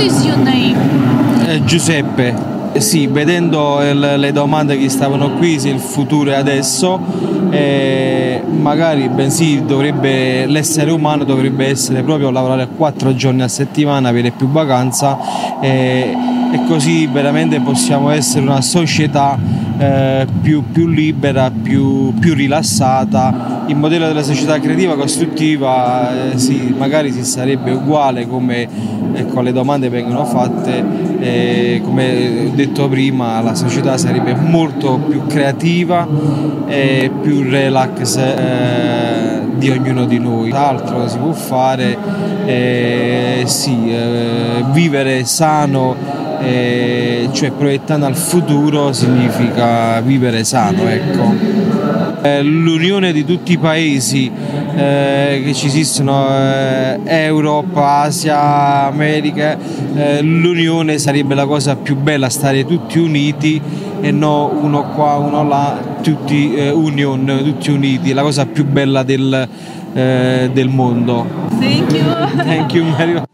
What is your name? Eh, Giuseppe. Eh, Sì, vedendo il- le domande che stavano qui, se il futuro è adesso, eh, magari bensì dovrebbe, l'essere umano dovrebbe essere proprio lavorare quattro giorni a settimana, avere più vacanza eh, e così veramente possiamo essere una società eh, più, più libera, più, più rilassata. Il modello della società creativa costruttiva eh, sì, magari si sarebbe uguale come ecco, le domande vengono fatte, eh, come detto prima la società sarebbe molto più creativa e più relax eh, di ognuno di noi. Altro si può fare, sì, vivere sano eh, cioè proiettando al futuro significa vivere sano, ecco. Eh, L'unione di tutti i paesi eh, che ci esistono, eh, Europa, Asia, America, eh, l'unione sarebbe la cosa più bella, stare tutti uniti e non uno qua, uno là, tutti union, tutti uniti, la cosa più bella del, del mondo. Thank you. Thank you much.